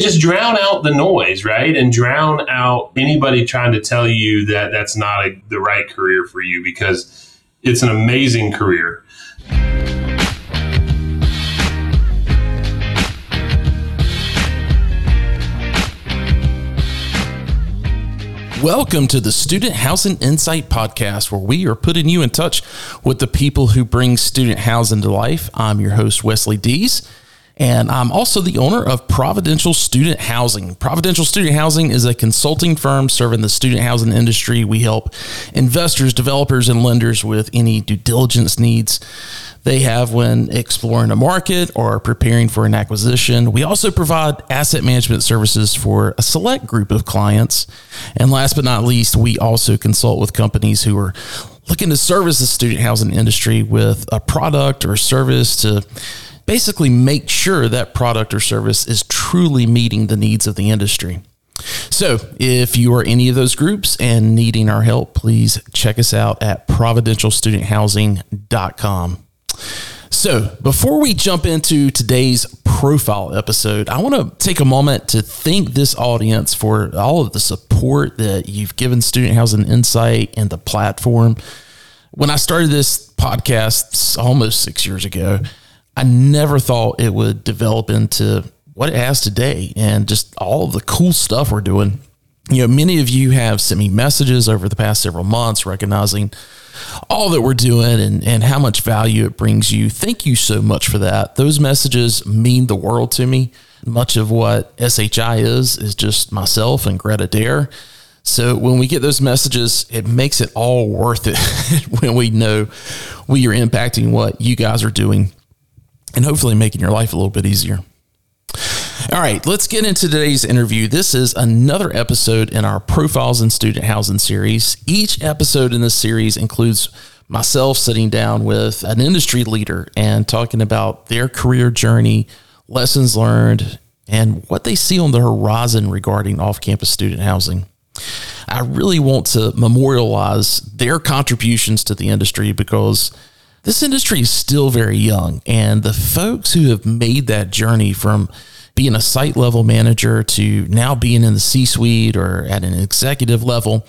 just drown out the noise, right? And drown out anybody trying to tell you that that's not a, the right career for you because it's an amazing career. Welcome to the Student Housing Insight Podcast, where we are putting you in touch with the people who bring student housing to life. I'm your host, Wesley Dees, and I'm also the owner of Providential Student Housing. Providential Student Housing is a consulting firm serving the student housing industry. We help investors, developers, and lenders with any due diligence needs they have when exploring a market or preparing for an acquisition. We also provide asset management services for a select group of clients. And last but not least, we also consult with companies who are looking to service the student housing industry with a product or service to basically make sure that product or service is truly meeting the needs of the industry. So, if you are any of those groups and needing our help, please check us out at providentialstudenthousing.com. So, before we jump into today's profile episode, I want to take a moment to thank this audience for all of the support that you've given Student Housing Insight and the platform. When I started this podcast almost six years ago, I never thought it would develop into what it has today and just all of the cool stuff we're doing. You know, many of you have sent me messages over the past several months recognizing all that we're doing and, and how much value it brings you. Thank you so much for that. Those messages mean the world to me. Much of what SHI is, is just myself and Greta Dare. So when we get those messages, it makes it all worth it when we know we are impacting what you guys are doing and hopefully making your life a little bit easier. All right, let's get into today's interview. This is another episode in our Profiles in Student Housing series. Each episode in this series includes myself sitting down with an industry leader and talking about their career journey, lessons learned, and what they see on the horizon regarding off campus student housing. I really want to memorialize their contributions to the industry because this industry is still very young, and the folks who have made that journey from being a site level manager to now being in the C suite or at an executive level,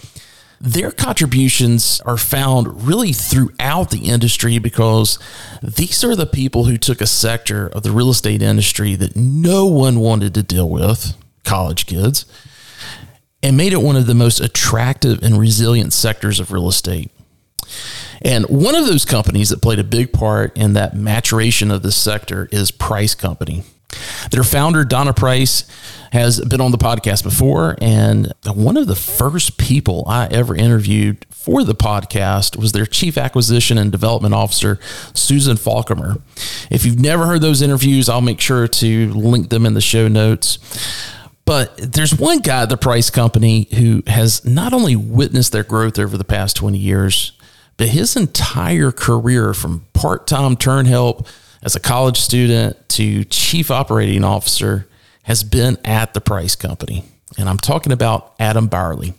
their contributions are found really throughout the industry because these are the people who took a sector of the real estate industry that no one wanted to deal with, college kids, and made it one of the most attractive and resilient sectors of real estate. And one of those companies that played a big part in that maturation of this sector is Preiss Company. Their founder, Donna Preiss, has been on the podcast before. And one of the first people I ever interviewed for the podcast was their chief acquisition and development officer, Susan Falcomer. If you've never heard those interviews, I'll make sure to link them in the show notes. But there's one guy at the Preiss Company who has not only witnessed their growth over the past 20 years, but his entire career from part time turn help as a college student to chief operating officer has been at the Preiss Company. And I'm talking about Adam Byerly.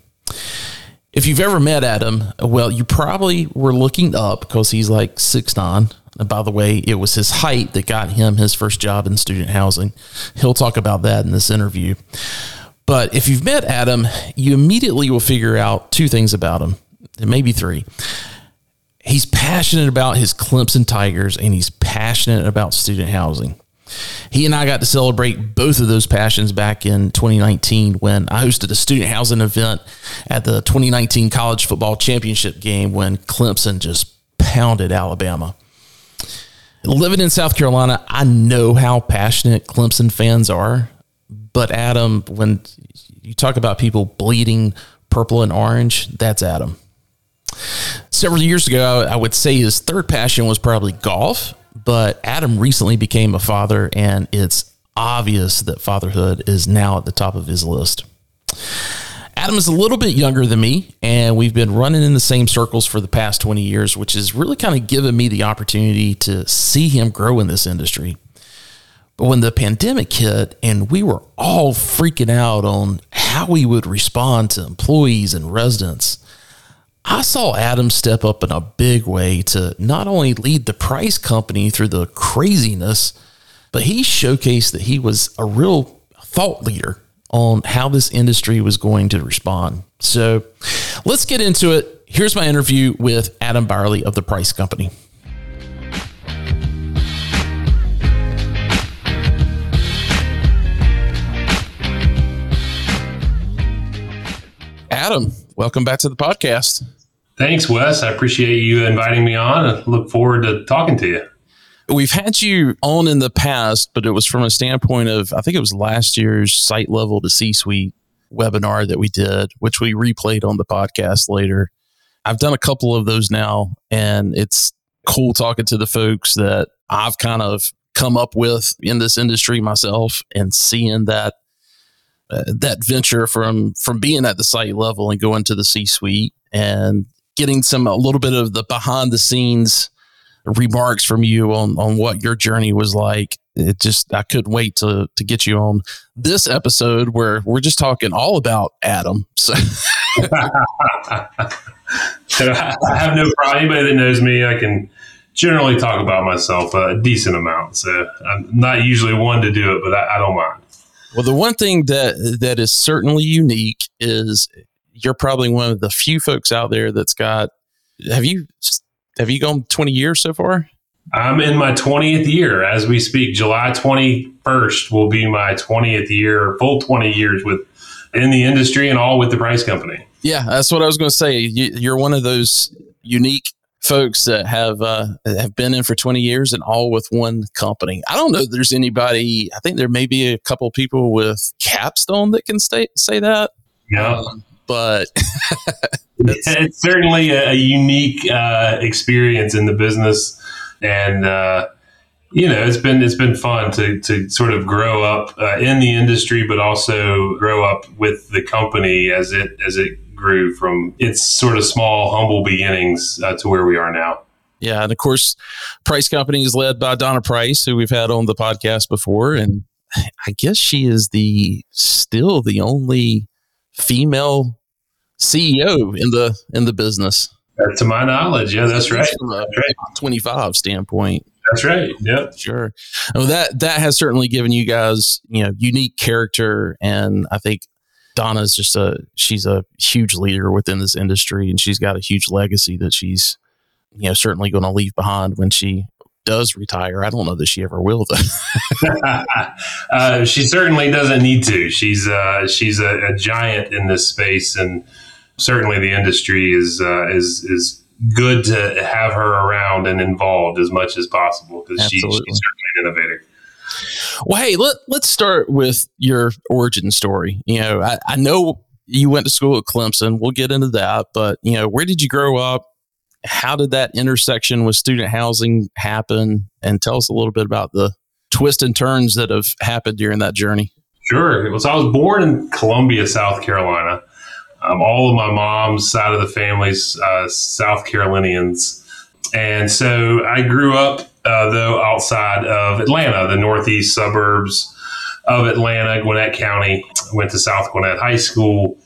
If you've ever met Adam, well, you probably were looking up because he's like six nine. And by the way, it was his height that got him his first job in student housing. He'll talk about that in this interview. But if you've met Adam, you immediately will figure out two things about him, and maybe three he's passionate about his Clemson Tigers and he's passionate about student housing. He and I got to celebrate both of those passions back in 2019 when I hosted a student housing event at the 2019 college football championship game when Clemson just pounded Alabama. Living in South Carolina, I know how passionate Clemson fans are. But Adam, when you talk about people bleeding purple and orange, that's Adam several years ago, I would say his third passion was probably golf, but Adam recently became a father, and it's obvious that fatherhood is now at the top of his list. Adam is a little bit younger than me, and we've been running in the same circles for the past 20 years, which has really kind of given me the opportunity to see him grow in this industry. But when the pandemic hit and we were all freaking out on how we would respond to employees and residents, I saw Adam step up in a big way to not only lead the Preiss company through the craziness, but he showcased that he was a real thought leader on how this industry was going to respond. So let's get into it. Here's my interview with Adam Byerly of the Preiss Company. Adam, welcome back to the podcast. Thanks, Wes. I appreciate you inviting me on and look forward to talking to you. We've had you on in the past, but it was from a standpoint of, I think it was last year's site level to C suite webinar that we did, which we replayed on the podcast later. I've done a couple of those now, and it's cool talking to the folks that I've kind of come up with in this industry myself and seeing that uh, that venture from from being at the site level and going to the C suite and getting some a little bit of the behind the scenes remarks from you on on what your journey was like. It just I couldn't wait to to get you on this episode where we're just talking all about Adam. So, so I have no problem. Anybody that knows me, I can generally talk about myself a decent amount. So I'm not usually one to do it, but I, I don't mind. Well, the one thing that that is certainly unique is you're probably one of the few folks out there that's got. Have you have you gone 20 years so far? I'm in my 20th year as we speak. July 21st will be my 20th year, full 20 years with in the industry and all with the Preiss company. Yeah, that's what I was going to say. You, are one of those unique folks that have uh, have been in for 20 years and all with one company. I don't know if there's anybody. I think there may be a couple people with Capstone that can stay, say that. Yeah. Um, but it's certainly a, a unique uh, experience in the business, and uh, you know it's been it's been fun to to sort of grow up uh, in the industry, but also grow up with the company as it as it grew from its sort of small, humble beginnings uh, to where we are now. Yeah, and of course, Preiss Company is led by Donna Preiss, who we've had on the podcast before, and I guess she is the still the only female CEO in the in the business. That's to my knowledge, yeah, that's right. From a Twenty five standpoint. That's right. Yep. Sure. Well, that that has certainly given you guys, you know, unique character, and I think Donna's just a she's a huge leader within this industry, and she's got a huge legacy that she's, you know, certainly going to leave behind when she does retire. I don't know that she ever will, though. uh, she certainly doesn't need to. She's uh, she's a, a, giant in this space, and certainly the industry is uh, is is good to have her around and involved as much as possible because she, she's certainly an innovator. Well, hey, let, let's start with your origin story. You know, I, I know you went to school at Clemson. We'll get into that, but you know, where did you grow up? How did that intersection with student housing happen? And tell us a little bit about the twists and turns that have happened during that journey. Sure. So I was born in Columbia, South Carolina. Um, all of my mom's side of the family's uh, South Carolinians. And so I grew up, uh, though, outside of Atlanta, the northeast suburbs of Atlanta, Gwinnett County. Went to South Gwinnett High School.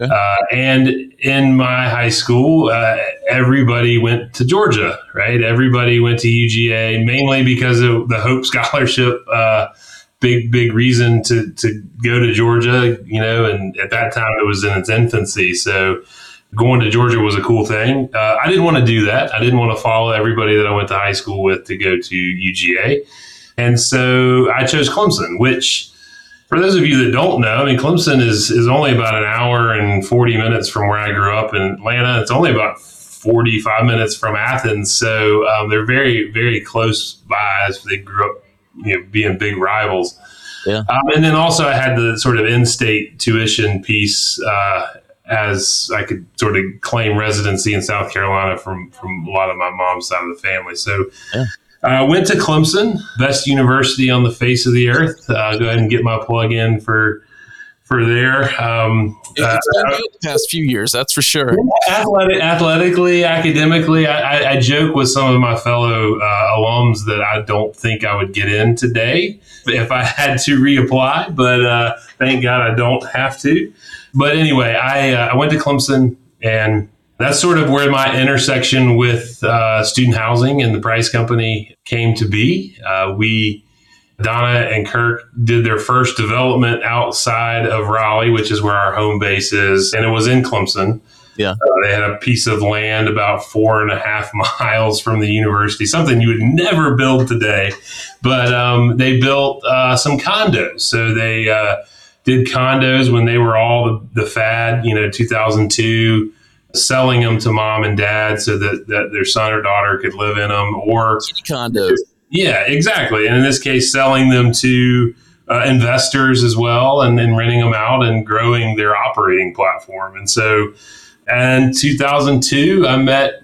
Uh, and in my high school, uh, everybody went to Georgia, right? Everybody went to UGA mainly because of the Hope Scholarship. Uh, big, big reason to, to go to Georgia, you know, and at that time it was in its infancy. So going to Georgia was a cool thing. Uh, I didn't want to do that. I didn't want to follow everybody that I went to high school with to go to UGA. And so I chose Clemson, which for those of you that don't know, I mean, Clemson is, is only about an hour and 40 minutes from where I grew up in Atlanta. It's only about 45 minutes from Athens. So um, they're very, very close by as they grew up, you know, being big rivals. Yeah. Um, and then also I had the sort of in-state tuition piece uh, as I could sort of claim residency in South Carolina from, from a lot of my mom's side of the family. So yeah. I uh, went to Clemson, best university on the face of the earth. Uh, go ahead and get my plug in for for there. Um, it's uh, been good the past few years, that's for sure. Athletic, athletically, academically, I, I, I, joke with some of my fellow uh, alums that I don't think I would get in today if I had to reapply, but uh, thank God I don't have to. But anyway, I, uh, I went to Clemson and that's sort of where my intersection with uh, student housing and the Preiss Company came to be. Uh, we Donna and Kirk did their first development outside of Raleigh, which is where our home base is, and it was in Clemson. Yeah. Uh, they had a piece of land about four and a half miles from the university, something you would never build today. But um, they built uh, some condos. So they uh, did condos when they were all the, the fad, you know, 2002 selling them to mom and dad so that, that their son or daughter could live in them or condos. Yeah, exactly. And in this case, selling them to uh, investors as well and then renting them out and growing their operating platform. And so in 2002, I met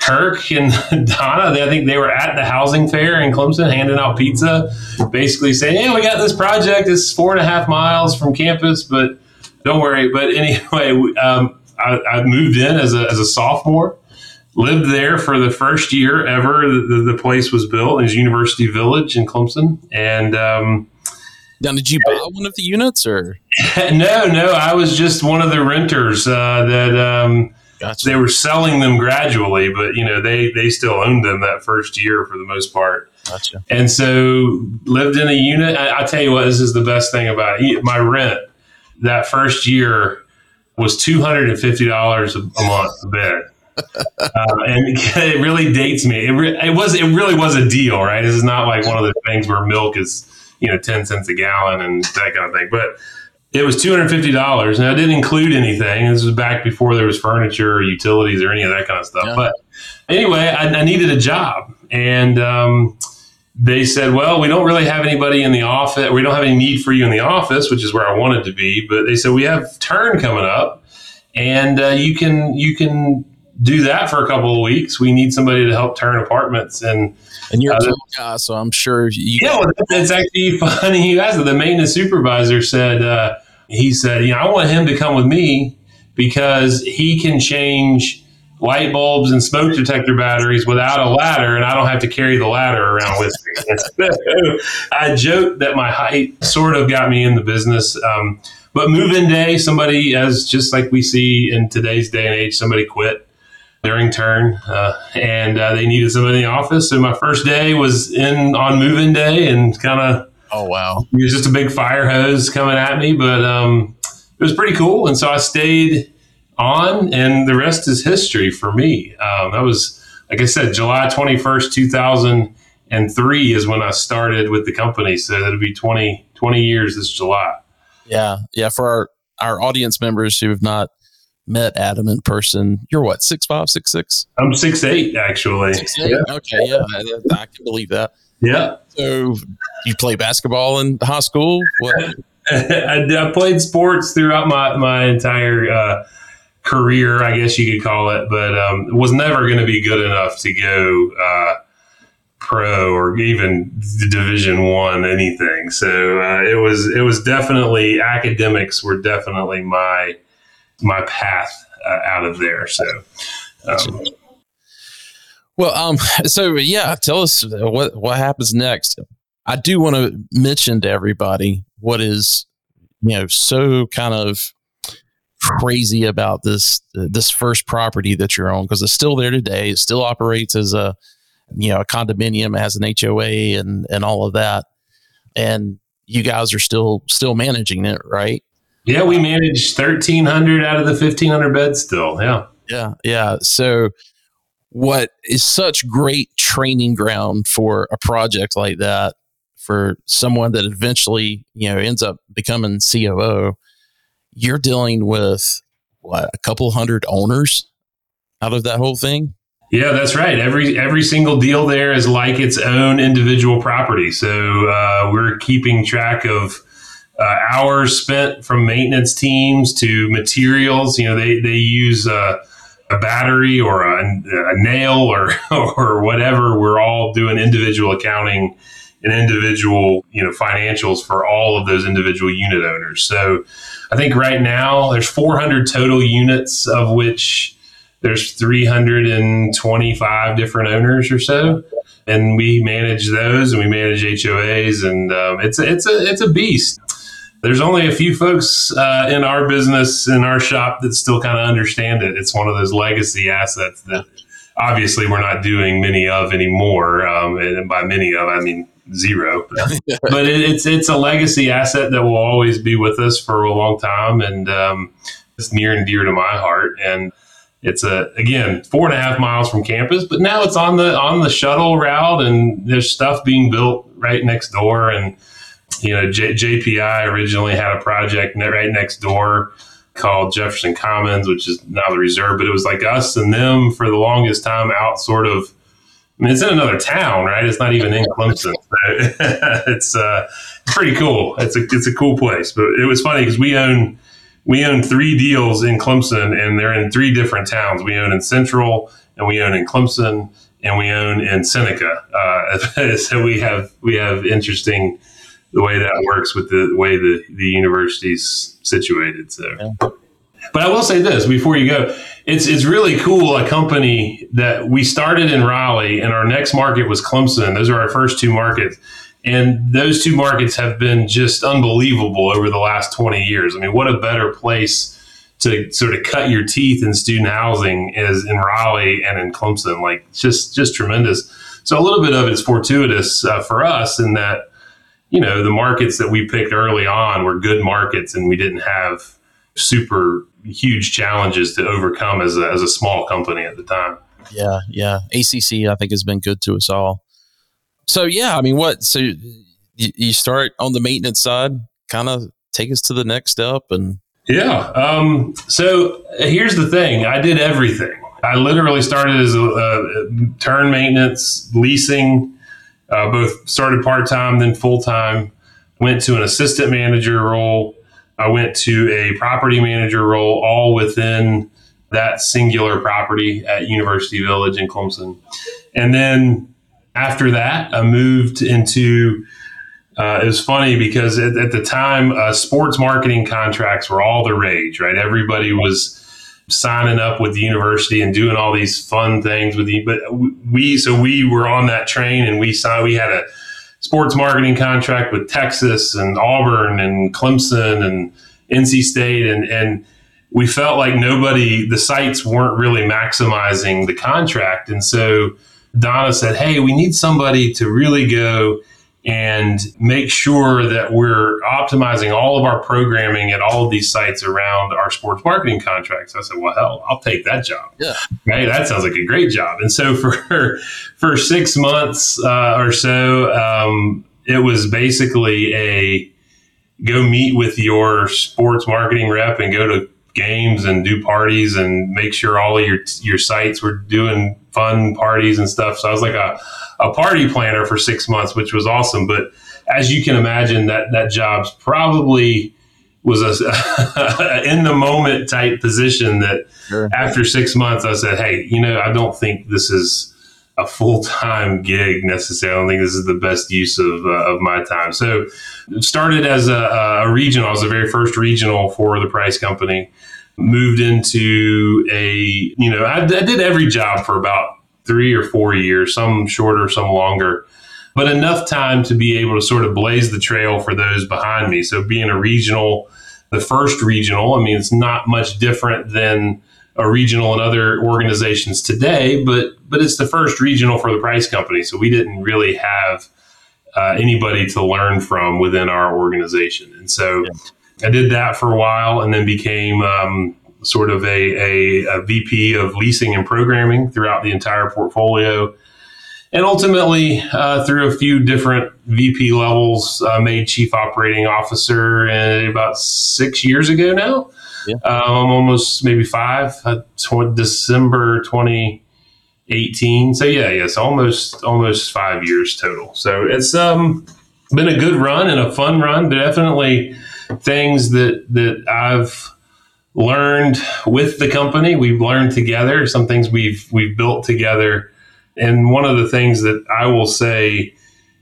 Kirk and Donna. I think they were at the housing fair in Clemson handing out pizza, basically saying, Hey, we got this project. It's four and a half miles from campus, but don't worry. But anyway, um, I, I, moved in as a, as a sophomore, lived there for the first year ever. The, the place was built. It was University Village in Clemson. And, um, now, did you buy one of the units or? no, no, I was just one of the renters uh, that um, gotcha. they were selling them gradually, but you know they they still owned them that first year for the most part. Gotcha. And so lived in a unit. I, I tell you what, this is the best thing about it. my rent. That first year was two hundred and fifty dollars a month a bed. uh, and it really dates me. It, re- it was it really was a deal, right? This is not like one of the things where milk is you know, 10 cents a gallon and that kind of thing. But it was $250 and I didn't include anything. This was back before there was furniture or utilities or any of that kind of stuff. Yeah. But anyway, I, I, needed a job and, um, they said, well, we don't really have anybody in the office. We don't have any need for you in the office, which is where I wanted to be. But they said, we have turn coming up and uh, you can, you can do that for a couple of weeks. We need somebody to help turn apartments and, and you're uh, a guy, so I'm sure you. Yeah, well, it's actually funny. You asked. The maintenance supervisor said uh, he said, you know, I want him to come with me because he can change light bulbs and smoke detector batteries without a ladder, and I don't have to carry the ladder around with me. I joked that my height sort of got me in the business. Um, but move-in day, somebody, as just like we see in today's day and age, somebody quit during turn, uh, and uh, they needed somebody in the office. So my first day was in on move-in day, and kind of oh wow, it was just a big fire hose coming at me, but um, it was pretty cool. And so I stayed on, and the rest is history for me. Um, that was like I said, July twenty first, two thousand and three is when I started with the company. So it'll be 20, 20 years this July. Yeah, yeah. For our our audience members who have not met Adam in person. You're what, six five, six six? I'm six eight, actually. Six, eight? Yeah. Okay, yeah, I, I, can believe that. Yeah. So you play basketball in high school? What? I, I, played sports throughout my my entire uh, career, I guess you could call it, but um, was never going to be good enough to go. Uh, pro or even division one anything so uh, it was it was definitely academics were definitely my my path uh, out of there. So, um, well, um, so yeah, tell us what what happens next. I do want to mention to everybody what is you know so kind of crazy about this this first property that you're on because it's still there today. It still operates as a you know a condominium, has an HOA and and all of that, and you guys are still still managing it, right? Yeah, we manage 1,300 out of the 1,500 beds still. Yeah. Yeah. Yeah. So, what is such great training ground for a project like that for someone that eventually, you know, ends up becoming COO? You're dealing with what a couple hundred owners out of that whole thing. Yeah, that's right. Every every single deal there is like its own individual property. So uh, we're keeping track of uh, hours spent from maintenance teams to materials. You know, they they use uh, a battery or a, a, nail or or whatever. We're all doing individual accounting and individual you know financials for all of those individual unit owners. So I think right now there's 400 total units of which there's 325 different owners or so and we manage those and we manage HOAs and um, it's a, it's a it's a beast there's only a few folks uh, in our business in our shop that still kind of understand it. It's one of those legacy assets that obviously we're not doing many of anymore. Um, and by many of, I mean zero. but it, it's it's a legacy asset that will always be with us for a long time, and um, it's near and dear to my heart. And it's a again four and a half miles from campus, but now it's on the on the shuttle route, and there's stuff being built right next door. And you know, J- JPI originally had a project right next door called Jefferson Commons, which is now the reserve, but it was like us and them for the longest time out sort of. I mean, it's in another town, right? It's not even in Clemson. it's uh, pretty cool. It's a it's a cool place. But it was funny because we own we own three deals in Clemson, and they're in three different towns. We own in Central, and we own in Clemson, and we own in Seneca. Uh, so we have we have interesting the way that works with the way the the university's situated. So. Yeah. But I will say this before you go, it's it's really cool. A company that we started in Raleigh, and our next market was Clemson. Those are our first two markets and those two markets have been just unbelievable over the last 20 years. I mean, what a better place to sort of cut your teeth in student housing is in Raleigh and in Clemson. Like, just just tremendous. So a little bit of it is fortuitous uh, for us in that, you know, the markets that we picked early on were good markets, and we didn't have super huge challenges to overcome as a, as a small company at the time. Yeah, yeah. ACC, I think, has been good to us all. So yeah, I mean, what? So you, you start on the maintenance side, kind of take us to the next step, and yeah. Um, so here's the thing: I did everything. I literally started as a, a turn maintenance, leasing. Uh, both started part time, then full time. Went to an assistant manager role. I went to a property manager role, all within that singular property at University Village in Clemson. And then after that, I moved into. Uh, it was funny because at, at the time, uh, sports marketing contracts were all the rage, right? Everybody was signing up with the university and doing all these fun things with you. But we, so we were on that train and we saw we had a sports marketing contract with Texas and Auburn and Clemson and NC State and and we felt like nobody the sites weren't really maximizing the contract and so Donna said, Hey, we need somebody to really go and make sure that we're optimizing all of our programming at all of these sites around our sports marketing contracts. I said, well, hell, I'll take that job. Yeah. Hey, that sounds like a great job. And so for, for six months uh, or so, um, it was basically a go meet with your sports marketing rep and go to games and do parties and make sure all of your your sites were doing fun parties and stuff. So I was like a, a party planner for six months, which was awesome. But as you can imagine, that that job's probably was a in the moment type position that sure. after six months I said, hey, you know, I don't think this is a full time gig necessarily. I don't think this is the best use of, uh, of my time. So, started as a, a, regional. I was the very first regional for the Preiss Company. Moved into a, you know, I, I did every job for about three or four years, some shorter, some longer, but enough time to be able to sort of blaze the trail for those behind me. So, being a regional, the first regional, I mean, it's not much different than a regional in other organizations today, but but it's the first regional for the Preiss Company, so we didn't really have uh, anybody to learn from within our organization, and so yeah. I did that for a while, and then became um, sort of a, a, a, VP of leasing and programming throughout the entire portfolio. And ultimately, uh, through a few different VP levels, uh, made chief operating officer uh, about six years ago now. Yeah. Um, almost maybe five, uh, tw- December 2018. So yeah, yes, almost, almost five years total. So it's, um, been a good run and a fun run, definitely things that, that I've learned with the company. We've learned together some things we've, we've built together. And one of the things that I will say,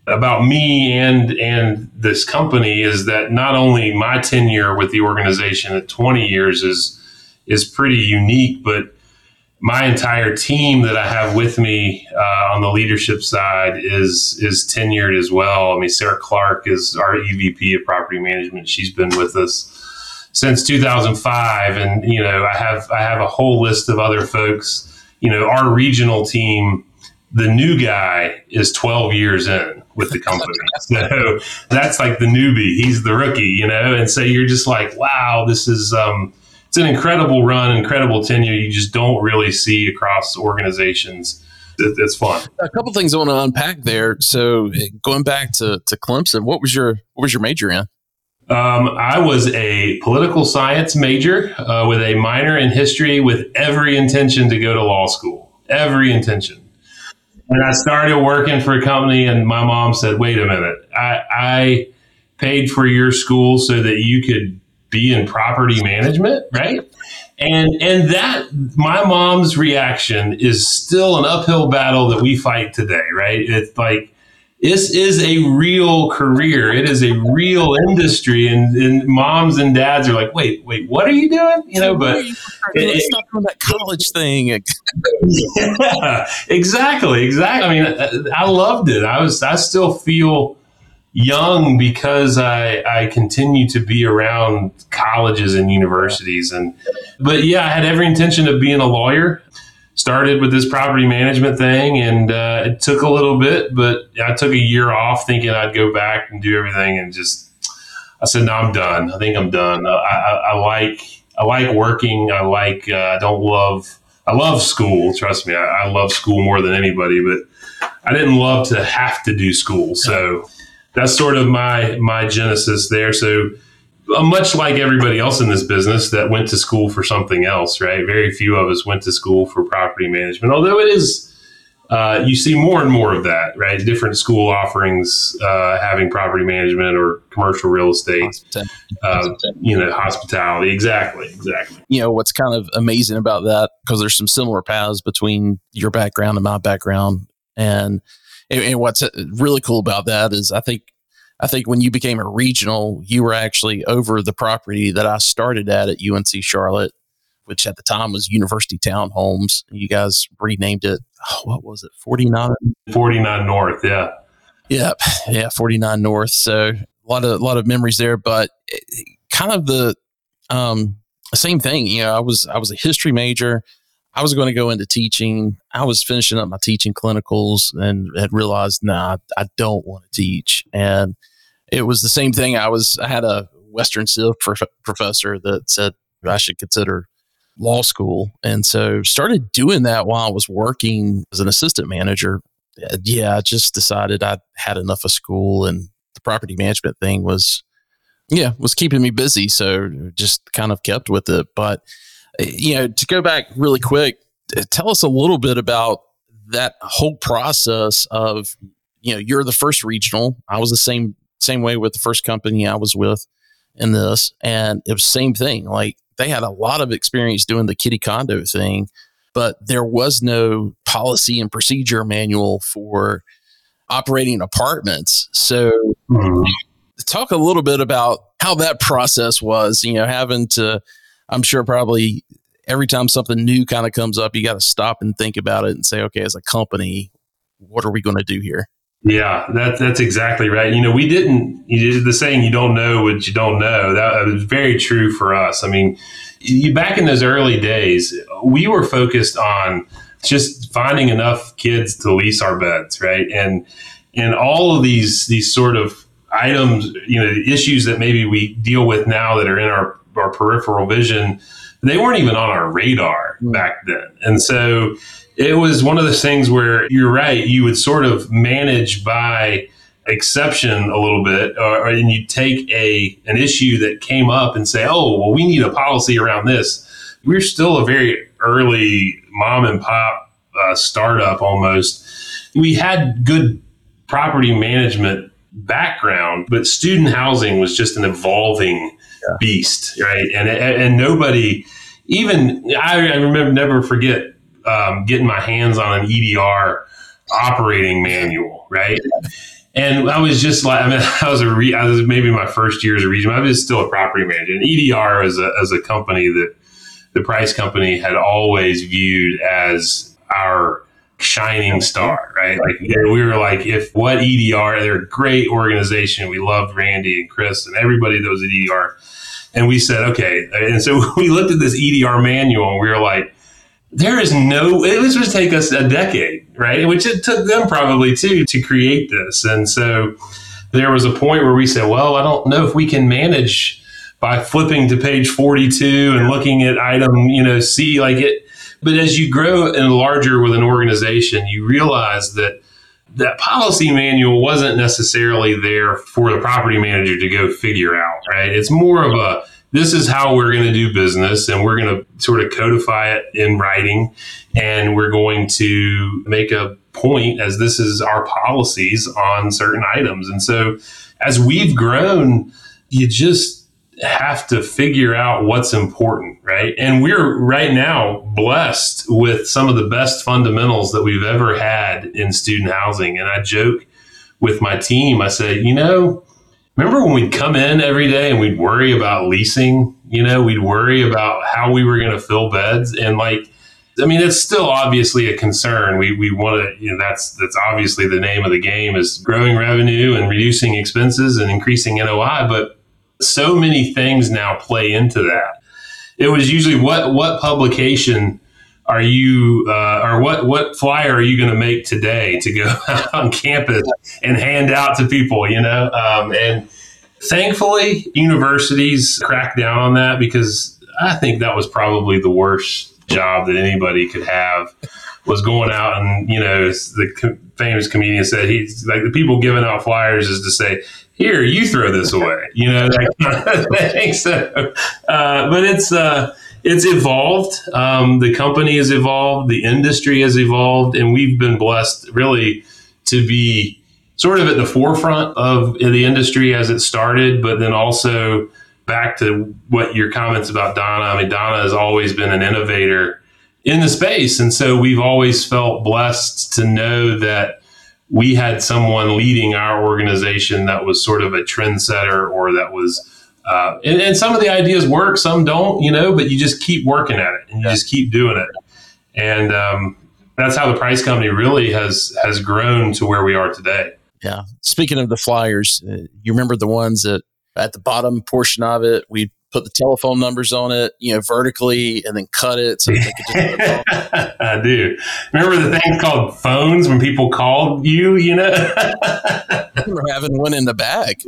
about me and and this company is that not only my tenure with the organization at 20 years is is pretty unique, but my entire team that I have with me uh, on the leadership side is is tenured as well. I mean, Sarah Clark is our EVP of property management. She's been with us since 2005, and you know, I have I have a whole list of other folks. You know, our regional team, the new guy is 12 years in with the company. so that's like the newbie. He's the rookie, you know? And so you're just like, wow, this is, um, it's an incredible run, incredible tenure. You just don't really see across organizations. It, it's fun. A couple things I want to unpack there. So going back to, to Clemson, what was your, what was your major in? Um, I was a political science major uh, with a minor in history with every intention to go to law school. Every intention. And I started working for a company, and my mom said, Wait a minute, I, I paid for your school so that you could be in property management, right? And and that my mom's reaction is still an uphill battle that we fight today, right? It's like this is a real career. It is a real industry, and, and moms and dads are like, "Wait, wait, what are you doing?" You know, but it, stop doing that college thing. yeah, exactly, exactly. I mean, I loved it. I was, I still feel young because I I continue to be around colleges and universities, and but yeah, I had every intention of being a lawyer started with this property management thing and uh, it took a little bit but i took a year off thinking i'd go back and do everything and just i said no i'm done. I think i'm done. I, I, I like i like working. I like uh, i don't love i love school trust me. I, I love school more than anybody but i didn't love to have to do school. So that's sort of my my genesis there. So much like everybody else in this business that went to school for something else, right? Very few of us went to school for property management, although it is. Uh, you see more and more of that, right? Different school offerings uh, having property management or commercial real estate, uh, you know, hospitality. Exactly, exactly. You know, what's kind of amazing about that, because there's some similar paths between your background and my background. And, and what's really cool about that is I think I think when you became a regional, you were actually over the property that I started at at UNC Charlotte, which at the time was University Townhomes. You guys renamed it. Oh, what was it? 49? 49 North. Yeah. Yep. Yeah. 49 North. So a lot of, a lot of memories there, but kind of the, um, same thing. You know, I was, I was a history major. I was going to go into teaching. I was finishing up my teaching clinicals and had realized, nah, I don't want to teach. And it was the same thing. I was, I had a Western Civ prof- professor that said I should consider law school. And so started doing that while I was working as an assistant manager. Yeah, I just decided I had enough of school and the property management thing was, yeah, was keeping me busy. So just kind of kept with it. But you know, to go back really quick, tell us a little bit about that whole process of, you know, you're the first regional. I was the same same way with the first company I was with in this, and it was same thing. Like they had a lot of experience doing the kiddie condo thing, but there was no policy and procedure manual for operating apartments. So, mm-hmm. talk a little bit about how that process was. You know, having to I'm sure probably every time something new kind of comes up, you got to stop and think about it and say, okay, as a company, what are we going to do here? Yeah, that, that's exactly right. You know, we didn't, you the saying, you don't know what you don't know. That was very true for us. I mean, you, back in those early days, we were focused on just finding enough kids to lease our beds, right? And, and all of these, these sort of items, you know, issues that maybe we deal with now that are in our our peripheral vision, they weren't even on our radar back then. And so it was one of those things where you're right, you would sort of manage by exception a little bit, or, and you take a an issue that came up and say, oh, well, we need a policy around this. We're still a very early mom and pop uh, startup almost. We had good property management background, but student housing was just an evolving yeah. beast, right? And and nobody, even I, I remember never forget um, getting my hands on an EDR operating manual, right? And I was just like, I mean, I was a, re, I was maybe my first year as a region. I was still a property manager. And EDR as a, as a company that the Preiss company had always viewed as our shining star, right? Like we were like, if what EDR, they're a great organization. We loved Randy and Chris and everybody that was at EDR. And we said, okay. And so we looked at this EDR manual and we were like, there is no, it was going to take us a decade right? Which it took them probably too to create this. And so there was a point where we said, well, I don't know if we can manage by flipping to page 42 and looking at item, you know, C like it. But as you grow and larger with an organization, you realize that that policy manual wasn't necessarily there for the property manager to go figure out, right? It's more of a this is how we're going to do business and we're going to sort of codify it in writing and we're going to make a point as this is our policies on certain items. And so as we've grown, you just have to figure out what's important, right? And we're right now blessed with some of the best fundamentals that we've ever had in student housing. And I joke with my team, I say, you know, remember when we'd come in every day and we'd worry about leasing? You know, we'd worry about how we were going to fill beds. And like, I mean, it's still obviously a concern. We, we want to, you know, that's, that's obviously the name of the game is growing revenue and reducing expenses and increasing NOI. But so many things now play into that. It was usually what what publication are you uh, or what what flyer are you going to make today to go on campus and hand out to people? You know, um, and thankfully universities cracked down on that because I think that was probably the worst job that anybody could have was going out and you know the famous comedian said he's like the people giving out flyers is to say here, you throw this away, you know, that kind of thing. So, uh, but it's, uh, it's evolved. Um, the company has evolved. The industry has evolved, and we've been blessed really to be sort of at the forefront of the industry as it started, but then also back to what your comments about Donna. I mean, Donna has always been an innovator in the space, and so we've always felt blessed to know that we had someone leading our organization that was sort of a trendsetter or that was uh, and, and, some of the ideas work some don't you know but you just keep working at it and you just keep doing it. And um, that's how the Preiss company really has has grown to where we are today. Yeah. Speaking of the flyers uh, you remember the ones that at the bottom portion of it we put the telephone numbers on it, you know, vertically, and then cut it so they could just. I do. Remember the things called phones when people called you? You know, we're having one in the bag.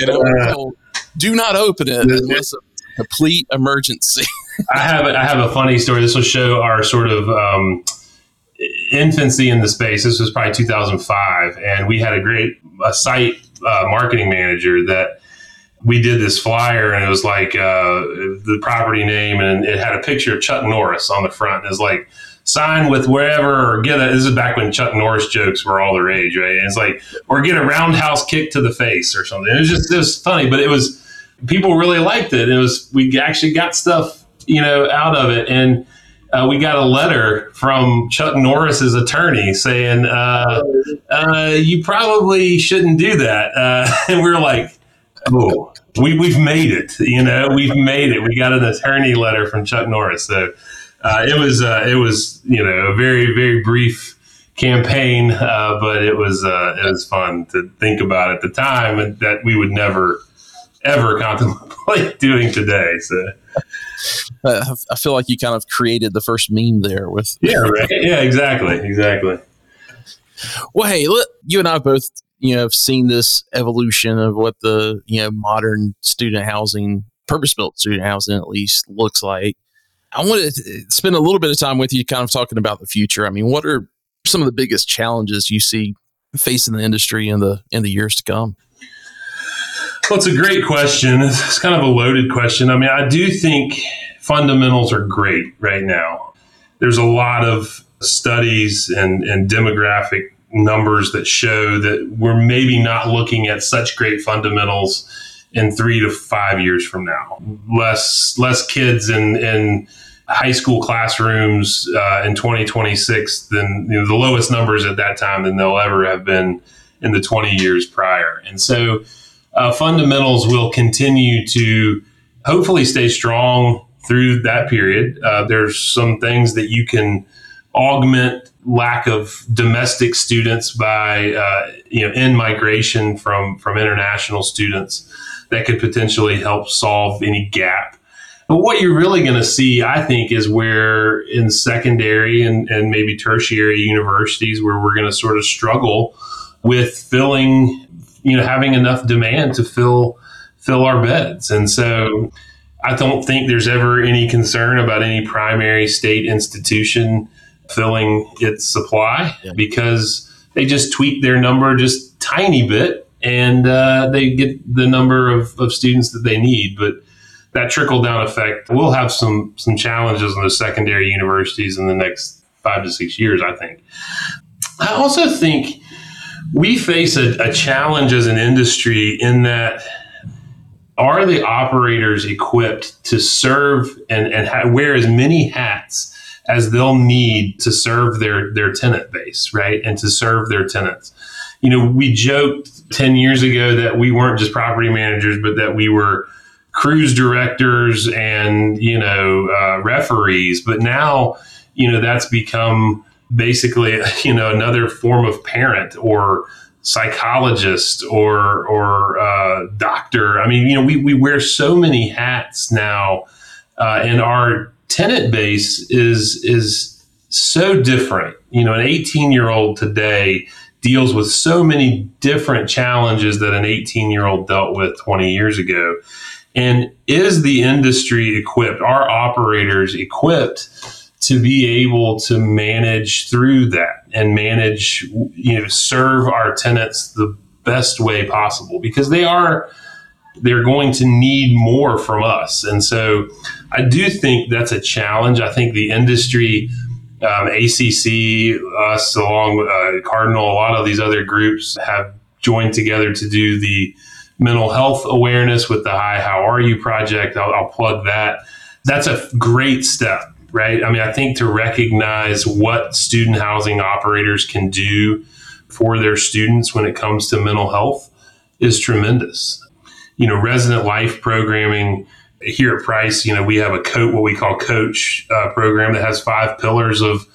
you know, uh, do not open it unless a complete emergency. I have a, I have a funny story. This will show our sort of. Um, infancy in the space. This was probably 2005, and we had a great a site uh, marketing manager that we did this flyer and it was like uh, the property name and it had a picture of Chuck Norris on the front. It was like sign with wherever or get a, this is back when Chuck Norris jokes were all the rage, right? And it's like, or get a roundhouse kick to the face or something. It was just, it was funny, but it was, people really liked it. It was, we actually got stuff, you know, out of it. And, uh, we got a letter from Chuck Norris's attorney saying, uh, uh, "You probably shouldn't do that." Uh, and we are like, oh, we, we've made it. You know, we've made it. We got an attorney letter from Chuck Norris. So uh, it was, uh, it was, you know, a very, very brief campaign, uh, but it was, uh, it was fun to think about at the time and that we would never, ever contemplate doing today. So. I feel like you kind of created the first meme there with. Yeah, right. Yeah, exactly. Exactly. Well, hey, look, you and I both you know, have seen this evolution of what the, you know, modern student housing, purpose built student housing at least looks like. I want to spend a little bit of time with you kind of talking about the future. I mean, what are some of the biggest challenges you see facing the industry in the in the years to come? Well, it's a great question. It's kind of a loaded question. I mean, I do think fundamentals are great right now. There's a lot of studies and, and demographic numbers that show that we're maybe not looking at such great fundamentals in three to five years from now. Less less kids in in high school classrooms uh, in 2026 than you know, the lowest numbers at that time than they'll ever have been in the 20 years prior. And so uh, fundamentals will continue to hopefully stay strong through that period. Uh, there's some things that you can augment lack of domestic students by uh, you know in migration from from international students that could potentially help solve any gap. But what you're really going to see, I think, is where in secondary and, and maybe tertiary universities, where we're going to sort of struggle with filling, you know, having enough demand to fill fill our beds. And so I don't think there's ever any concern about any primary state institution filling its supply yeah. because they just tweak their number just tiny bit and uh, they get the number of, of students that they need. But that trickle down effect will have some some challenges in the secondary universities in the next five to six years. I think. I also think we face a, a challenge as an industry in that are the operators equipped to serve and, and ha- wear as many hats as they'll need to serve their their tenant base, right? And to serve their tenants. You know, we joked 10 years ago that we weren't just property managers, but that we were cruise directors and, you know, uh, referees. But now, you know, that's become basically, you know, another form of parent or psychologist or or uh, doctor. I mean, you know, we, we wear so many hats now, uh, and our tenant base is is so different. You know, an 18 year old today deals with so many different challenges that an 18 year old dealt with 20 years ago. And is the industry equipped? Are operators equipped to be able to manage through that and manage, you know, serve our tenants the best way possible because they are they're going to need more from us. And so I do think that's a challenge. I think the industry, um, ACC, us, along with uh, Cardinal, a lot of these other groups have joined together to do the mental health awareness with the Hi How Are You project. I'll, I'll plug that. That's a great step right? I mean, I think to recognize what student housing operators can do for their students when it comes to mental health is tremendous. You know, resident life programming here at Preiss, you know, we have a coat, what we call coach uh, program that has five pillars of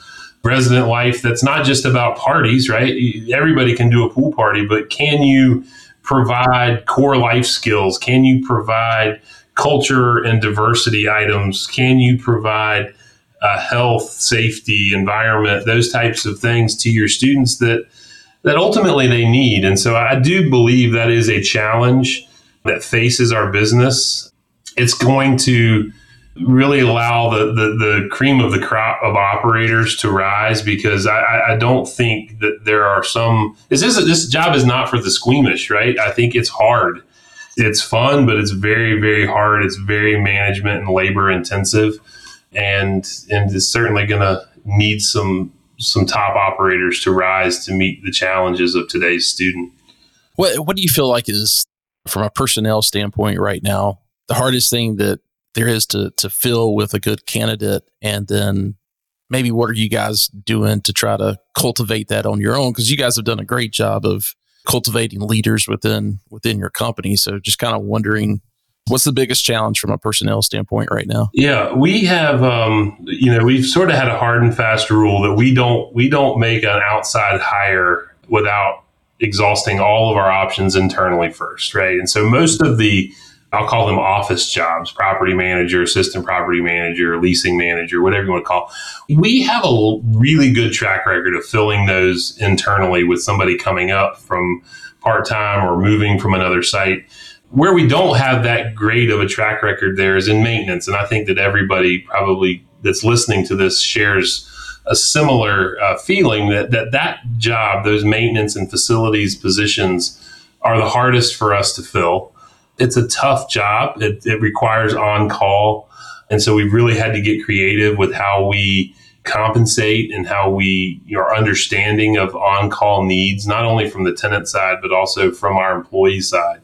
resident life. That's not just about parties, right? Everybody can do a pool party, but can you provide core life skills? Can you provide culture and diversity items? Can you provide uh, health, safety, environment, those types of things to your students that that ultimately they need. And so I do believe that is a challenge that faces our business. It's going to really allow the, the, the cream of the crop of operators to rise because I, I don't think that there are some this is this job is not for the squeamish, right? I think it's hard. It's fun, but it's very, very hard. It's very management and labor intensive and and is certainly going to need some some top operators to rise to meet the challenges of today's student. What what do you feel like is from a personnel standpoint right now the hardest thing that there is to to fill with a good candidate and then maybe what are you guys doing to try to cultivate that on your own because you guys have done a great job of cultivating leaders within within your company so just kind of wondering What's the biggest challenge from a personnel standpoint right now? Yeah, we have, um, you know, we've sort of had a hard and fast rule that we don't we don't make an outside hire without exhausting all of our options internally first, right? And so most of the I'll call them office jobs, property manager, assistant property manager, leasing manager, whatever you want to call. We have a really good track record of filling those internally with somebody coming up from part time or moving from another site where we don't have that great of a track record there is in maintenance. And I think that everybody probably that's listening to this shares a similar uh, feeling that, that that job, those maintenance and facilities positions, are the hardest for us to fill. It's a tough job. It, it requires on call. And so we've really had to get creative with how we compensate and how we our understanding of on call needs, not only from the tenant side, but also from our employee side.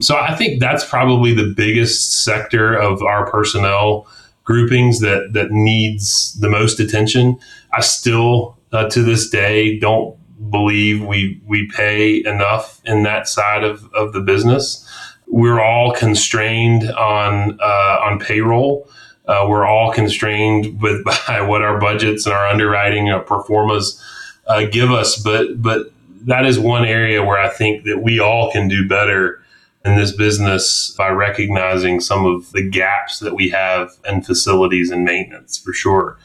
So I think that's probably the biggest sector of our personnel groupings that that needs the most attention. I still, uh, to this day, don't believe we we pay enough in that side of, of the business. We're all constrained on uh, on payroll. Uh, we're all constrained with by what our budgets and our underwriting uh, performance uh, give us. But but that is one area where I think that we all can do better in this business by recognizing some of the gaps that we have in facilities and maintenance for sure.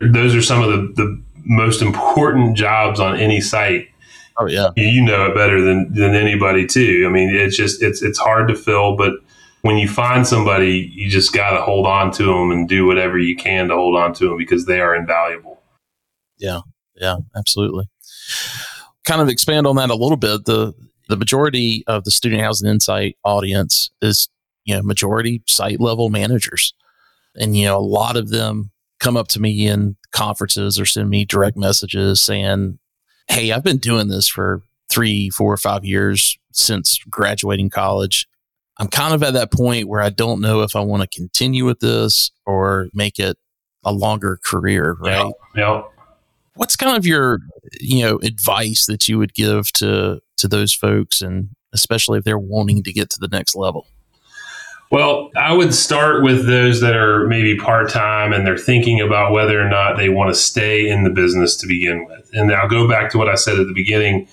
Those are some of the, the most important jobs on any site. Oh yeah. You know it better than, than anybody too. I mean, it's just, it's, it's hard to fill, but when you find somebody, you just got to hold on to them and do whatever you can to hold on to them because they are invaluable. Yeah. Yeah, absolutely. Kind of expand on that a little bit. The, the majority of the student housing insight audience is you know majority site level managers and you know a lot of them come up to me in conferences or send me direct messages saying hey i've been doing this for three four or five years since graduating college. I'm kind of at that point where i don't know if i want to continue with this or make it a longer career right? yeah, yeah what's kind of your you know advice that you would give to to those folks and especially if they're wanting to get to the next level well i would start with those that are maybe part-time and they're thinking about whether or not they want to stay in the business to begin with and i'll go back to what i said at the beginning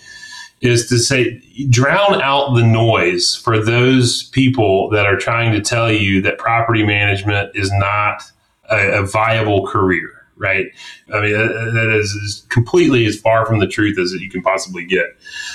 is to say drown out the noise for those people that are trying to tell you that property management is not a, a viable career right? I mean, uh, uh, that is as completely as far from the truth as you can possibly get.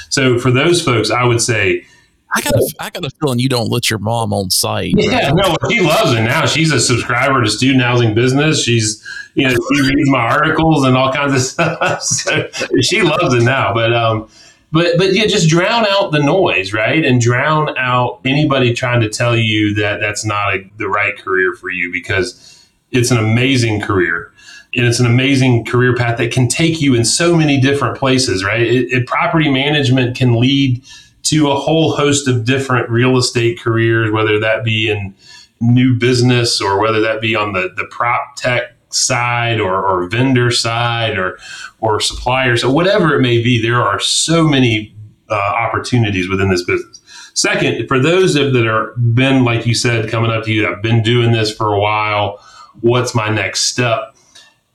So for those folks, I would say. I got a, I got a feeling you don't let your mom on site. Yeah, no, she loves it now. She's a subscriber to Student Housing Business. She's, you know, she reads my articles and all kinds of stuff. So she loves it now. But, um, but, but yeah, just drown out the noise, right? And drown out anybody trying to tell you that that's not a, the right career for you because it's an amazing career and it's an amazing career path that can take you in so many different places, right? It, it, property management can lead to a whole host of different real estate careers, whether that be in new business or whether that be on the, the prop tech side or, or vendor side or, or suppliers or whatever it may be. There are so many uh, opportunities within this business. Second, for those of that are been, like you said, coming up to you, I've been doing this for a while. What's my next step?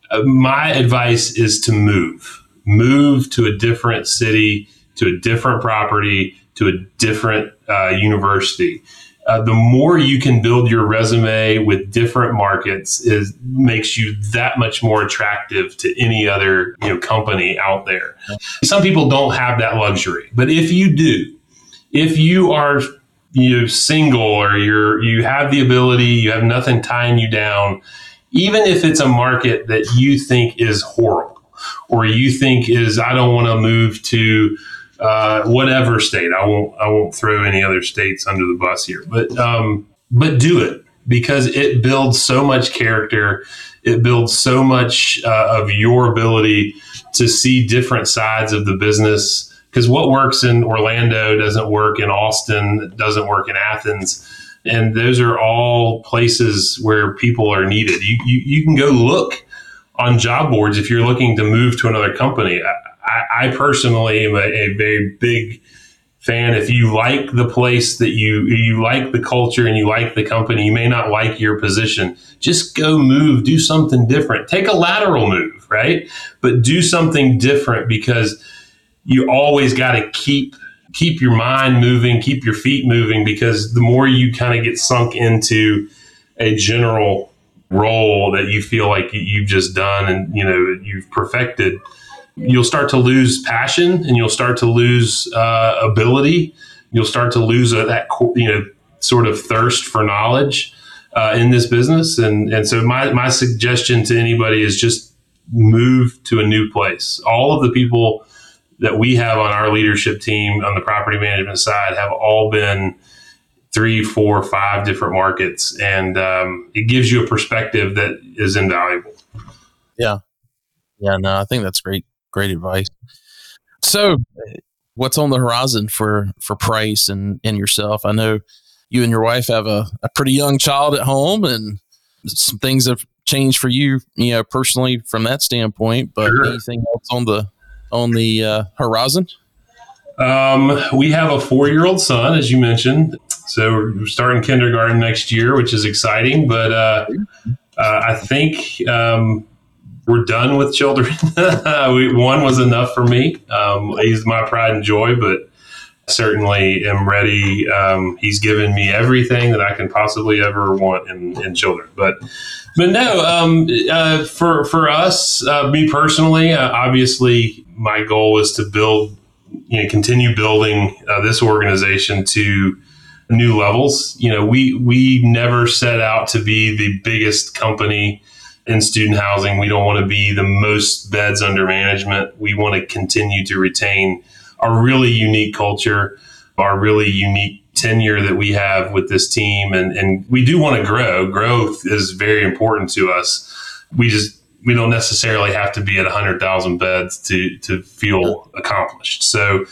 Uh, my advice is to move. Move to a different city, to a different property, to a different uh, university. Uh, the more you can build your resume with different markets is makes you that much more attractive to any other you know company out there. Some people don't have that luxury, but if you do, if you are you know single or you're you have the ability, you have nothing tying you down even if it's a market that you think is horrible or you think is I don't want to move to uh, whatever state. I won't I won't throw any other states under the bus here, but um, but do it because it builds so much character. It builds so much uh, of your ability to see different sides of the business. Because what works in Orlando doesn't work in Austin, doesn't work in Athens and those are all places where people are needed. You, you, you can go look on job boards if you're looking to move to another company. I, I personally am a, a, very big fan. If you like the place that you you like the culture and you like the company, you may not like your position. Just go move, do something different. Take a lateral move, right? But do something different because you always got to keep keep your mind moving, keep your feet moving, because the more you kind of get sunk into a general role that you feel like you've just done and you know you've perfected, you'll start to lose passion and you'll start to lose uh, ability. You'll start to lose uh, that you know sort of thirst for knowledge uh, in this business. And and so my my suggestion to anybody is just move to a new place. All of the people that we have on our leadership team on the property management side have all been three, four, five different markets, and um, it gives you a perspective that is invaluable. Yeah, yeah, no, I think that's great, great advice. So, what's on the horizon for for Preiss and and yourself? I know you and your wife have a, a pretty young child at home, and some things have changed for you, you know, personally from that standpoint. But sure. anything else on the on the uh, horizon? Um, we have a four year old son, as you mentioned. So we're starting kindergarten next year, which is exciting. But uh, uh, I think um, we're done with children. we, one was enough for me. Um, he's my pride and joy, but certainly am ready. Um, he's given me everything that I can possibly ever want in, in children. But but no, um, uh, for for us, uh, me personally, uh, obviously, my goal is to build, you know, continue building uh, this organization to new levels. You know, we we never set out to be the biggest company in student housing. We don't want to be the most beds under management. We want to continue to retain our really unique culture, our really unique tenure that we have with this team. And, and we do want to grow. Growth is very important to us. We just, we don't necessarily have to be at 100,000 beds to, to feel accomplished. So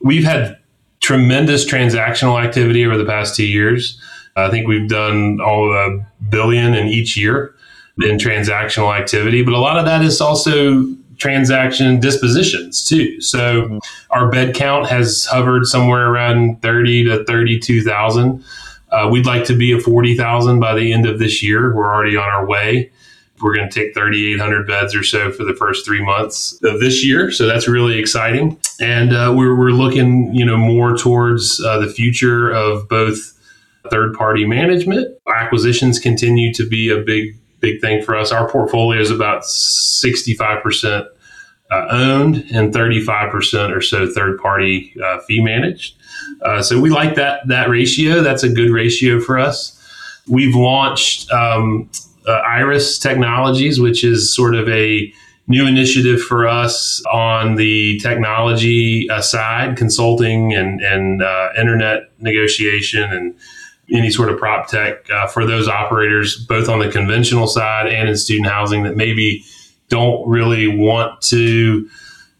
we've had tremendous transactional activity over the past two years. I think we've done all a billion in each year in transactional activity, but a lot of that is also transaction dispositions too. So mm-hmm. our bed count has hovered somewhere around 30 to 32,000. Uh, we'd like to be at 40,000 by the end of this year. We're already on our way. We're going to take 3,800 beds or so for the first three months of this year. So that's really exciting. And uh, we're, we're looking, you know, more towards uh, the future of both third party management. Acquisitions continue to be a big big thing for us. Our portfolio is about 65% uh, owned and 35% or so third party uh, fee managed. Uh, so we like that that ratio. That's a good ratio for us. We've launched um, uh, Iris Technologies, which is sort of a new initiative for us on the technology uh, side, consulting and, and uh, internet negotiation and any sort of prop tech uh, for those operators, both on the conventional side and in student housing that maybe don't really want to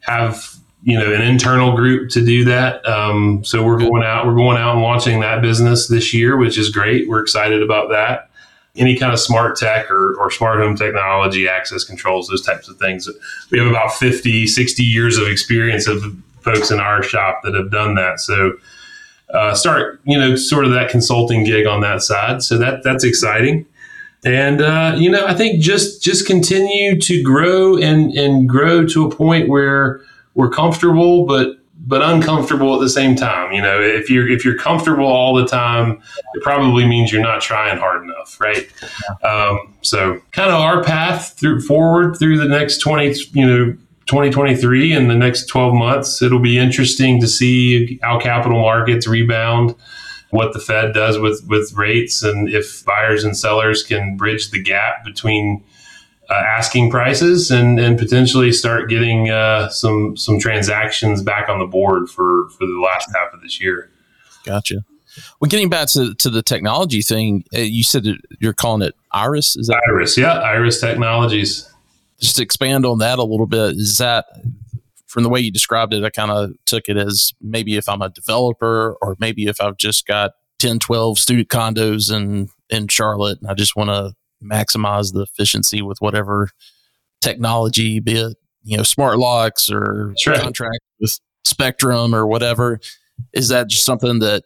have you know an internal group to do that. Um, so we're going out, we're going out and launching that business this year, which is great. We're excited about that. Any kind of smart tech or, or smart home technology, access controls, those types of things. We have about 50, 60 years of experience of folks in our shop that have done that. So uh, start, you know, sort of that consulting gig on that side. So that that's exciting. And uh, you know, I think just just continue to grow and and grow to a point where we're comfortable, but but uncomfortable at the same time. You know, if you're if you're comfortable all the time, it probably means you're not trying hard enough, right? Um, so, kind of our path through forward through the next twenty, you know, 2023 in the next 12 months. It'll be interesting to see how capital markets rebound, what the Fed does with, with rates, and if buyers and sellers can bridge the gap between uh, asking prices and, and potentially start getting uh, some some transactions back on the board for, for the last half of this year. Gotcha. Well, getting back to, to the technology thing, uh, you said you're calling it Iris. Is that Iris? Yeah, Iris Technologies just expand on that a little bit. Is that from the way you described it, I kind of took it as maybe if I'm a developer or maybe if I've just got 10, 12 student condos in, in Charlotte and I just want to maximize the efficiency with whatever technology, be it, you know, smart locks or right. contract with Spectrum or whatever. Is that just something that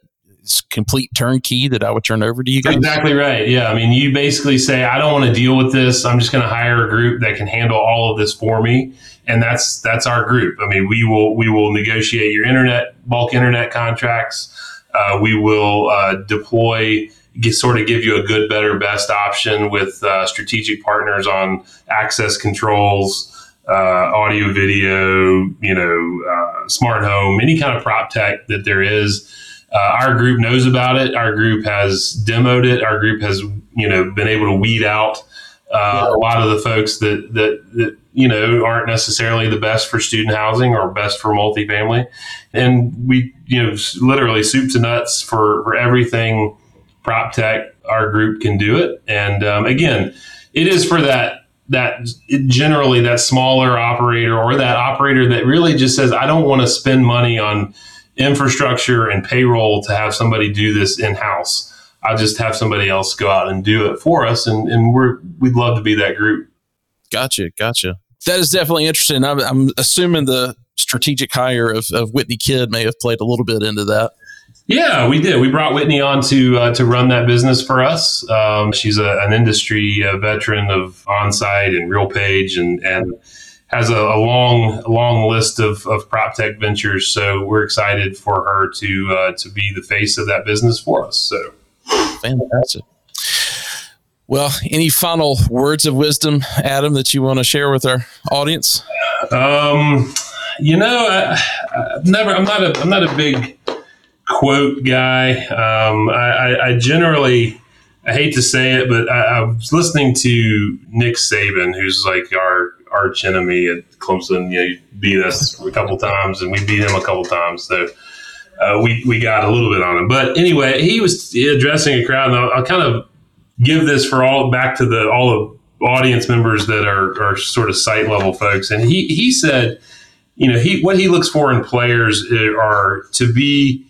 complete turnkey that I would turn over to you guys? Exactly right. Yeah. I mean, you basically say, I don't want to deal with this. I'm just going to hire a group that can handle all of this for me. And that's, that's our group. I mean, we will, we will negotiate your internet, bulk internet contracts. Uh, we will uh, deploy, get, sort of give you a good, better, best option with uh, strategic partners on access controls, uh, audio, video, you know, uh, smart home, any kind of prop tech that there is uh, our group knows about it. Our group has demoed it. Our group has, you know, been able to weed out uh, a lot of the folks that, that, that you know aren't necessarily the best for student housing or best for multifamily, and we you know literally soup to nuts for for everything prop tech. Our group can do it, and um, again, it is for that that generally that smaller operator or that operator that really just says I don't want to spend money on infrastructure and payroll to have somebody do this in house. I'll just have somebody else go out and do it for us, and, and we're we'd love to be that group. Gotcha, gotcha. That is definitely interesting. I'm, I'm assuming the strategic hire of, of Whitney Kidd may have played a little bit into that. Yeah, we did. We brought Whitney on to uh, to run that business for us. Um, she's a, an industry uh, veteran of onsite and RealPage and and has a, a long, long list of, of prop tech ventures. So we're excited for her to uh, to be the face of that business for us. So fantastic. Well, any final words of wisdom, Adam, that you want to share with our audience? Um, you know, I, have never. I'm not a. I'm not a big quote guy. Um, I, I, generally. I hate to say it, but I, I, was listening to Nick Saban, who's like our arch enemy at Clemson. You know, beat us a couple times, and we beat him a couple times. So uh, we we got a little bit on him. But anyway, he was addressing a crowd, and I'll, I'll kind of give this for all back to the all the audience members that are are sort of site level folks. And he he said, you know, he what he looks for in players are to be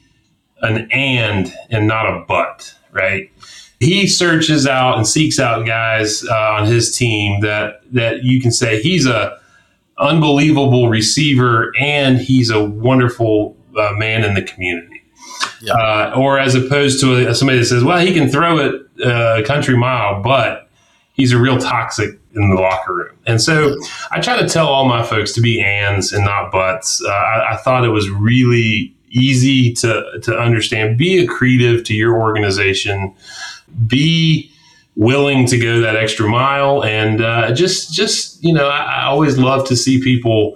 an and and not a but, right? He searches out and seeks out guys uh, on his team that that you can say he's a unbelievable receiver and he's a wonderful uh, man in the community. Yeah. Uh, or as opposed to a, somebody that says, well, he can throw it uh, a country mile, but he's a real toxic in the locker room. And so I try to tell all my folks to be ands and not buts. Uh, I, I, thought it was really easy to, to understand. Be accretive to your organization. Be willing to go that extra mile. And uh, just just you know I, I, always love to see people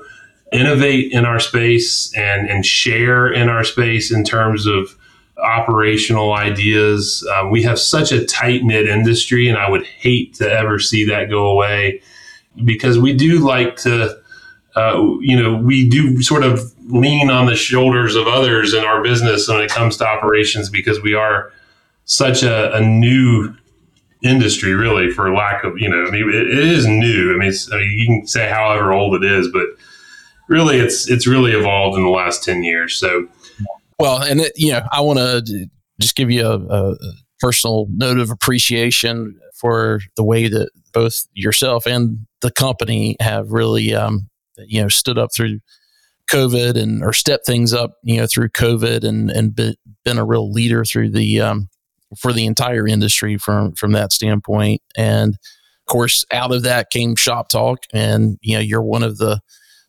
innovate in our space and and share in our space in terms of operational ideas. Um, we have such a tight knit industry and i would hate to ever see that go away because we do like to uh, you know we do sort of lean on the shoulders of others in our business when it comes to operations because we are such a, a new industry, really, for lack of, you know, I mean, it, it is new. I mean, I mean, you can say however old it is, but really it's, it's really evolved in the last 10 years. So, well, and it, you know, I want to just give you a, a personal note of appreciation for the way that both yourself and the company have really, um, you know, stood up through COVID and or stepped things up, you know, through COVID and and been a real leader through the um, for the entire industry from from that standpoint. And of course, out of that came Shop Talk, and you know you're one of the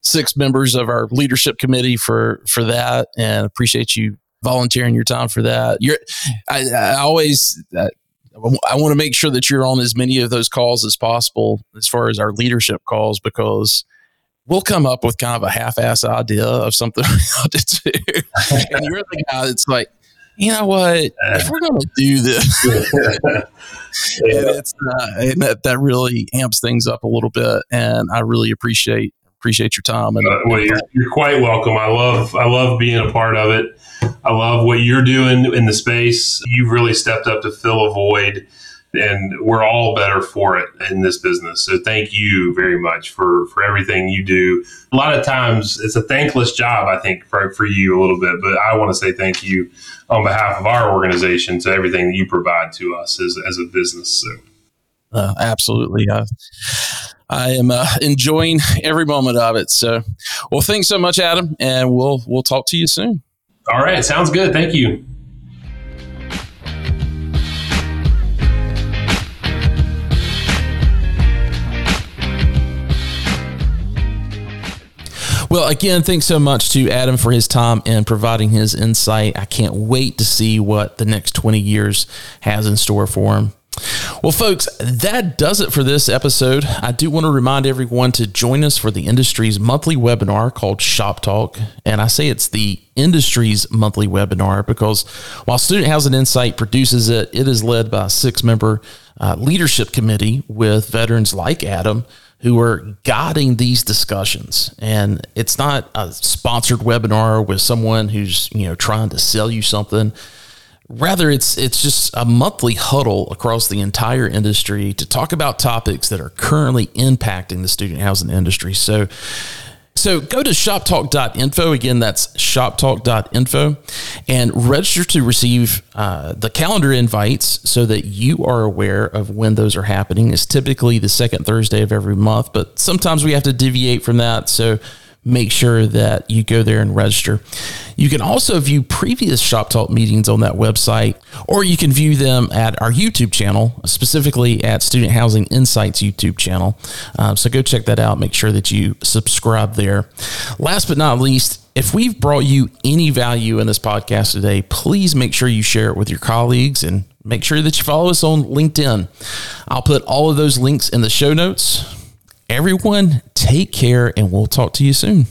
six members of our leadership committee for for that, and appreciate you volunteering your time for that. You're I, I always. Uh, I want to make sure that you're on as many of those calls as possible as far as our leadership calls because we'll come up with kind of a half-ass idea of something to do. and you're the guy that's like, you know what? If we're going to do this, yeah. and it's uh, and that, that really amps things up a little bit. And I really appreciate appreciate your time. And uh, well, you're, you're quite welcome. I love I love being a part of it. I love what you're doing in the space. You've really stepped up to fill a void and we're all better for it in this business. So thank you very much for for everything you do. A lot of times it's a thankless job, I think, for, for you a little bit, but I want to say thank you on behalf of our organization to everything that you provide to us as, as a business. So. Uh, absolutely. I, I am uh, enjoying every moment of it. So, well, thanks so much, Adam, and we'll we'll talk to you soon. All right, sounds good. Thank you. Well, again, thanks so much to Adam for his time and providing his insight. I can't wait to see what the next 20 years has in store for him. Well, folks, that does it for this episode. I do want to remind everyone to join us for the industry's monthly webinar called Shop Talk. And I say it's the industry's monthly webinar because while Student Housing Insight produces it, it is led by a six member uh, leadership committee with veterans like Adam who are guiding these discussions. And it's not a sponsored webinar with someone who's, you know, trying to sell you something. Rather, it's it's just a monthly huddle across the entire industry to talk about topics that are currently impacting the student housing industry. So so go to shoptalk.info. Again, that's shoptalk.info and register to receive uh, the calendar invites so that you are aware of when those are happening. It's typically the second Thursday of every month, but sometimes we have to deviate from that. So make sure that you go there and register. You can also view previous Shop Talk meetings on that website, or you can view them at our YouTube channel, specifically at Student Housing Insights YouTube channel. Um, so go check that out. Make sure that you subscribe there. Last but not least, if we've brought you any value in this podcast today, please make sure you share it with your colleagues and make sure that you follow us on LinkedIn. I'll put all of those links in the show notes. Everyone, take care, and we'll talk to you soon.